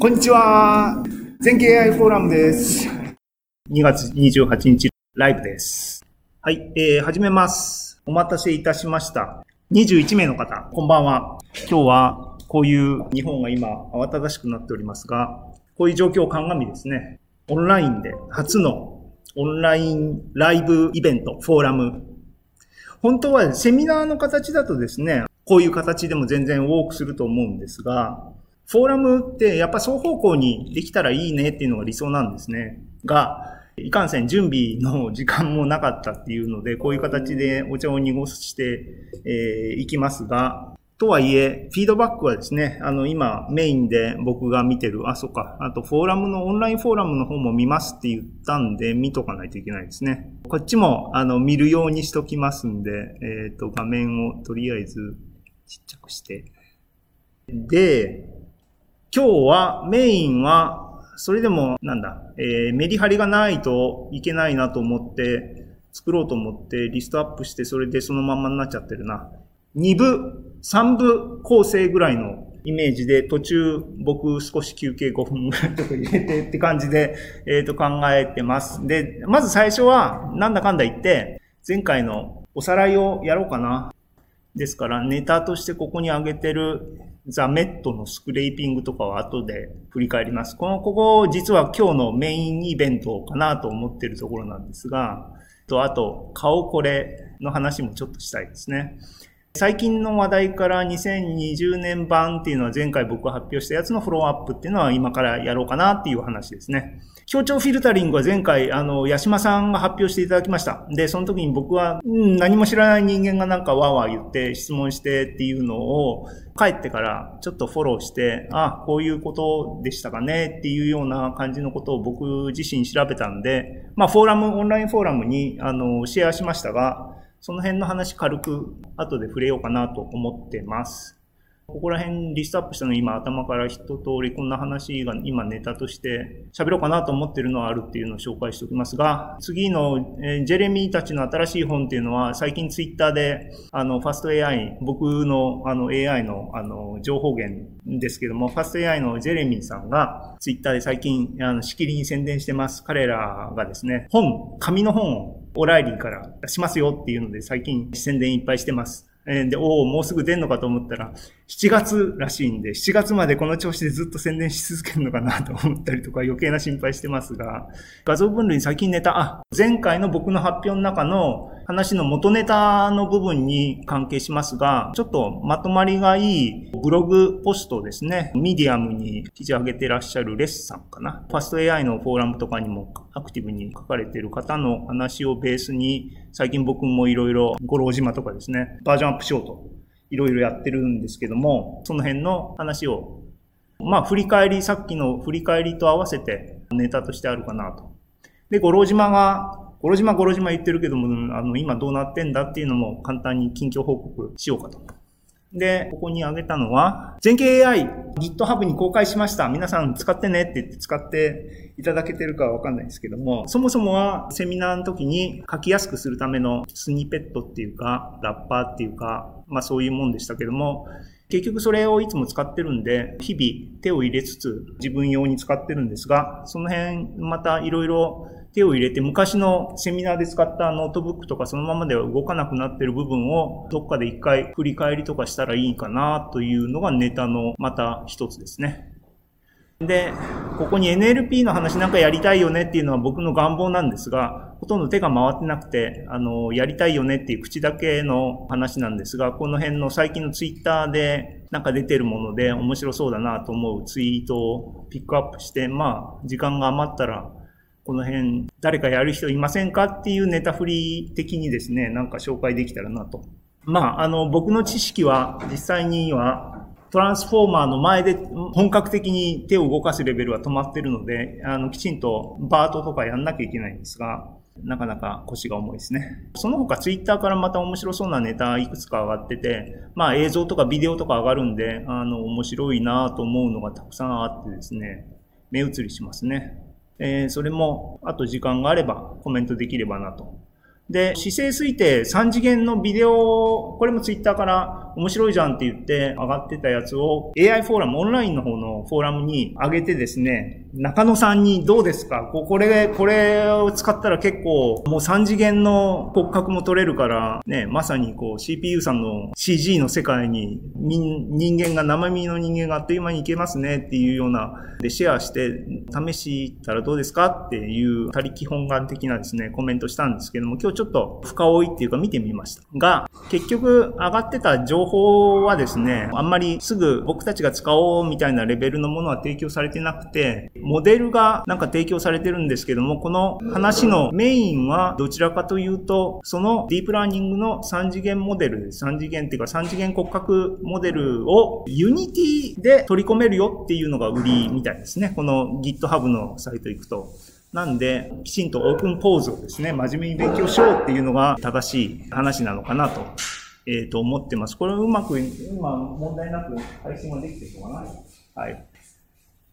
こんにちは。全経 AI フォーラムです。2月28日ライブです。はい、えー、始めます。お待たせいたしました。21名の方、こんばんは。今日はこういう日本が今慌ただしくなっておりますが、こういう状況を鑑みですね、オンラインで初のオンラインライブイベント、フォーラム。本当はセミナーの形だとですね、こういう形でも全然多くすると思うんですが、フォーラムってやっぱ双方向にできたらいいねっていうのが理想なんですね。が、いかんせん準備の時間もなかったっていうので、こういう形でお茶を濁してい、えー、きますが、とはいえ、フィードバックはですね、あの、今、メインで僕が見てる、あ、そっか、あと、フォーラムの、オンラインフォーラムの方も見ますって言ったんで、見とかないといけないですね。こっちも、あの、見るようにしときますんで、えっ、ー、と、画面をとりあえずちっちゃくして。で、今日は、メインは、それでも、なんだ、えー、メリハリがないといけないなと思って、作ろうと思ってリストアップして、それでそのまんまになっちゃってるな。2部、3部構成ぐらいのイメージで、途中僕少し休憩5分ぐらいとか入れてって感じで、えっ、ー、と考えてます。で、まず最初は、なんだかんだ言って、前回のおさらいをやろうかな。ですから、ネタとしてここに上げてるザ・メットのスクレーピングとかは後で振り返ります。この、ここ実は今日のメインイベントかなと思ってるところなんですが、と、あと、顔これの話もちょっとしたいですね。最近の話題から2020年版っていうのは前回僕が発表したやつのフォローアップっていうのは今からやろうかなっていう話ですね。協調フィルタリングは前回、あの、八島さんが発表していただきました。で、その時に僕は、うん、何も知らない人間がなんかわーわー言って質問してっていうのを帰ってからちょっとフォローして、あ、こういうことでしたかねっていうような感じのことを僕自身調べたんで、まあ、フォーラム、オンラインフォーラムに、あの、シェアしましたが、その辺の話軽く後で触れようかなと思ってます。ここら辺リストアップしたの今頭から一通りこんな話が今ネタとして喋ろうかなと思ってるのはあるっていうのを紹介しておきますが、次の、えジェレミーたちの新しい本っていうのは最近ツイッターであのファスト AI、僕のあの AI のあの情報源ですけども、ファスト AI のジェレミーさんがツイッターで最近あのしきりに宣伝してます。彼らがですね、本、紙の本をオライリーから出しますよっていうので最近宣伝いっぱいしてます。で、おお、もうすぐ出んのかと思ったら、7月らしいんで、7月までこの調子でずっと宣伝し続けるのかなと思ったりとか余計な心配してますが、画像分類最近ネタ、あ、前回の僕の発表の中の話の元ネタの部分に関係しますが、ちょっとまとまりがいいブログポストですね。ミディアムに記事上げてらっしゃるレッサンかな。ファスト AI のフォーラムとかにもアクティブに書かれてる方の話をベースに、最近僕もいろいろ五郎島とかですね、バージョンアップしようといろいろやってるんですけども、その辺の話を、まあ振り返り、さっきの振り返りと合わせてネタとしてあるかなと。で、五郎島が五郎島五郎島言ってるけども、あの、今どうなってんだっていうのも簡単に近況報告しようかと。で、ここに挙げたのは、全景 AI、GitHub に公開しました。皆さん使ってねって言って使っていただけてるかわかんないですけども、そもそもはセミナーの時に書きやすくするためのスニペットっていうか、ラッパーっていうか、まあそういうもんでしたけども、結局それをいつも使ってるんで、日々手を入れつつ自分用に使ってるんですが、その辺またいろいろ手を入れて昔のセミナーで使ったノートブックとかそのままでは動かなくなってる部分をどっかで一回振り返りとかしたらいいかなというのがネタのまた一つですね。で、ここに NLP の話なんかやりたいよねっていうのは僕の願望なんですが、ほとんど手が回ってなくて、あの、やりたいよねっていう口だけの話なんですが、この辺の最近のツイッターでなんか出てるもので面白そうだなと思うツイートをピックアップして、まあ、時間が余ったらこの辺、誰かやる人いませんかっていうネタフリー的にですね、なんか紹介できたらなと。まあ、あの、僕の知識は実際には、トランスフォーマーの前で本格的に手を動かすレベルは止まってるので、あの、きちんとバートとかやんなきゃいけないんですが、なかなか腰が重いですね。その他ツイッターからまた面白そうなネタいくつか上がってて、まあ映像とかビデオとか上がるんで、あの、面白いなと思うのがたくさんあってですね、目移りしますね。えー、それも、あと時間があればコメントできればなと。で、姿勢推定3次元のビデオ、これもツイッターから面白いじゃんって言って上がってたやつを AI フォーラム、オンラインの方のフォーラムに上げてですね、中野さんにどうですか？これ、これを使ったら結構もう3次元の骨格も取れるから、ね、まさにこう CPU さんの CG の世界に人間が、生身の人間があっという間に行けますねっていうような、で、シェアして試したらどうですか？っていう他力本願的なですね、コメントしたんですけども、今日ちょっと深追いっていうか見てみました。が、結局上がってた情報はですね、あんまりすぐ僕たちが使おうみたいなレベルのものは提供されてなくて、モデルがなんか提供されてるんですけども、この話のメインはどちらかというと、そのディープラーニングの3次元モデル。3次元っていうか3次元骨格モデルを Unity で取り込めるよっていうのが売りみたいですね。この GitHub のサイト行くと。なんで、きちんとオープンポーズをですね、真面目に勉強しようっていうのが正しい話なのかなと、えっ、ー、と思ってます。これうまく、今問題なく配信はできてるのかな？はい。っ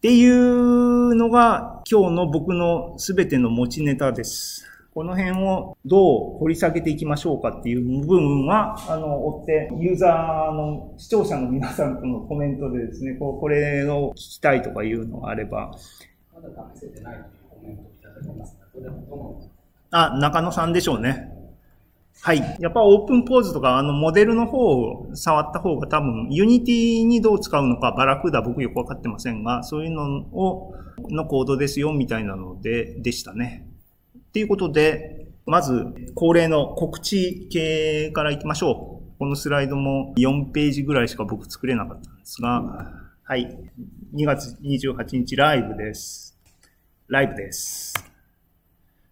ていうのが今日の僕のすべての持ちネタです。この辺をどう掘り下げていきましょうかっていう部分は、あの、追って、ユーザーの、視聴者の皆さんとのコメントでですね、こうこれを聞きたいとかいうのがあれば。まだ試せてないコメントいただけますか？あ、中野さんでしょうね。はい。やっぱ OpenPose とか、あの、モデルの方を触った方が多分、 Unity にどう使うのか、 Barracuda 僕よくわかってませんが、そういうのを、のコードですよ、みたいなので、でしたね。っていうことで、まず、恒例の告知系からいきましょう。このスライドも4ページぐらいしか僕作れなかったんですが、はい。2月28日ライブです。ライブです。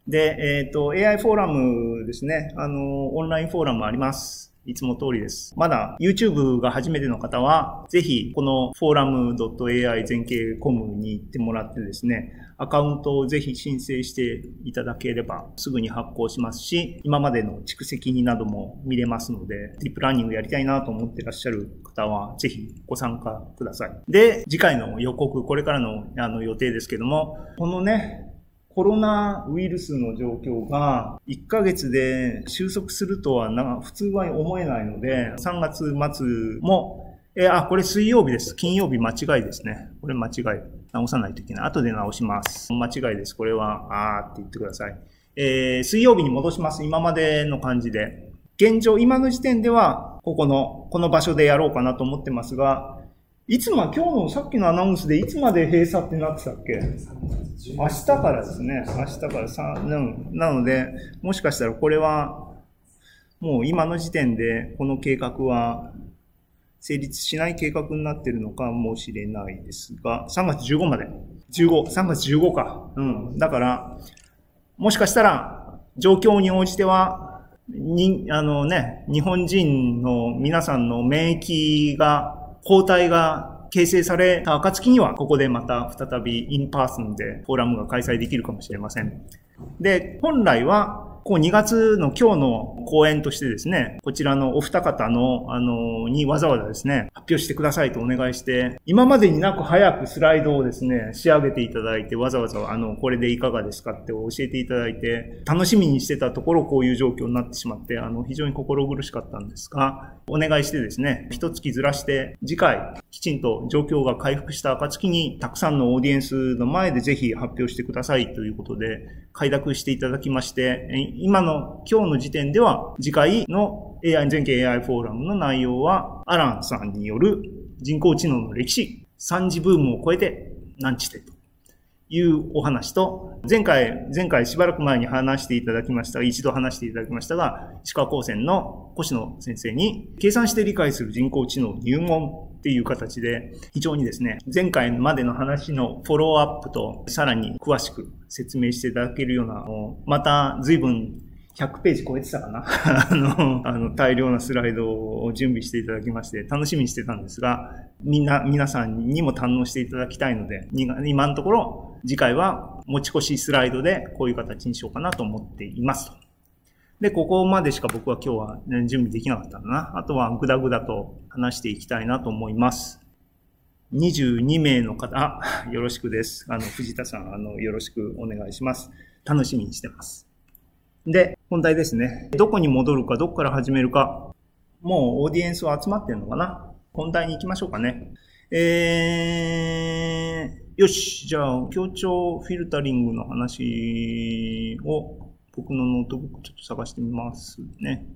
で、えっ、ー、と、AI フォーラムですね。あの、オンラインフォーラムあります。いつも通りです。まだ YouTube が初めての方は、ぜひこのフォーラム .ai 全景コムに行ってもらってですね、アカウントをぜひ申請していただければすぐに発行しますし、今までの蓄積なども見れますので、ディープラーニングやりたいなと思ってらっしゃる方は、ぜひご参加ください。で、次回の予告、これからのあの予定ですけども、このね、コロナウイルスの状況が1ヶ月で収束するとはな普通は思えないので、3月末もえ、あ、これ水曜日です。金曜日間違いですね。これ間違い。直さないといけない。後で直します。間違いです。これは、あーって言ってください。えー、水曜日に戻します。今までの感じで。現状、今の時点では、ここの、この場所でやろうかなと思ってますが、いつま、今日のさっきのアナウンスでいつまで閉鎖ってなってたっけ？明日からですね。明日からさ、なので、もしかしたらこれは、もう今の時点でこの計画は成立しない計画になってるのかもしれないですが、3月15まで。15、3月15か。うん。だから、もしかしたら、状況に応じては、に、あのね、日本人の皆さんの免疫が、抗体が形成された暁には、ここでまた再び in person でフォーラムが開催できるかもしれません。で、本来は、こう2月の今日の講演としてですね、こちらのお二方の、あの、にわざわざですね、発表してくださいとお願いして、今までになく早くスライドをですね、仕上げていただいて、わざわざ、あの、これでいかがですかって教えていただいて、楽しみにしてたところ、こういう状況になってしまって、あの、非常に心苦しかったんですが、お願いしてですね、一月ずらして、次回、きちんと状況が回復した暁に、たくさんのオーディエンスの前でぜひ発表してくださいということで、快諾していただきまして、今の、今日の時点では、次回の AI、全景 AI フォーラムの内容は、アランさんによる人工知能の歴史、3次ブームを超えて、何ちてというお話と、前回、前回しばらく前に話していただきました、一度話していただきましたが、石川高専の越野先生に、計算して理解する人工知能入門っていう形で、非常にですね、前回までの話のフォローアップと、さらに詳しく説明していただけるような、また随分100ページ超えてたかな？あの、あの、大量なスライドを準備していただきまして、楽しみにしてたんですが、みんな、皆さんにも堪能していただきたいので、今のところ、次回は持ち越しスライドでこういう形にしようかなと思っていますと。で、ここまでしか僕は今日は、ね、準備できなかったんだな。あとはぐだぐだと話していきたいなと思います。22名の方、あ、よろしくです。あの、藤田さん、あの、よろしくお願いします。楽しみにしてます。で、本題ですね。どこに戻るか、どこから始めるか。もうオーディエンスは集まってんのかな本題に行きましょうかね。えー、よし。じゃあ、協調フィルタリングの話を僕のノートブックちょっと探してみますね。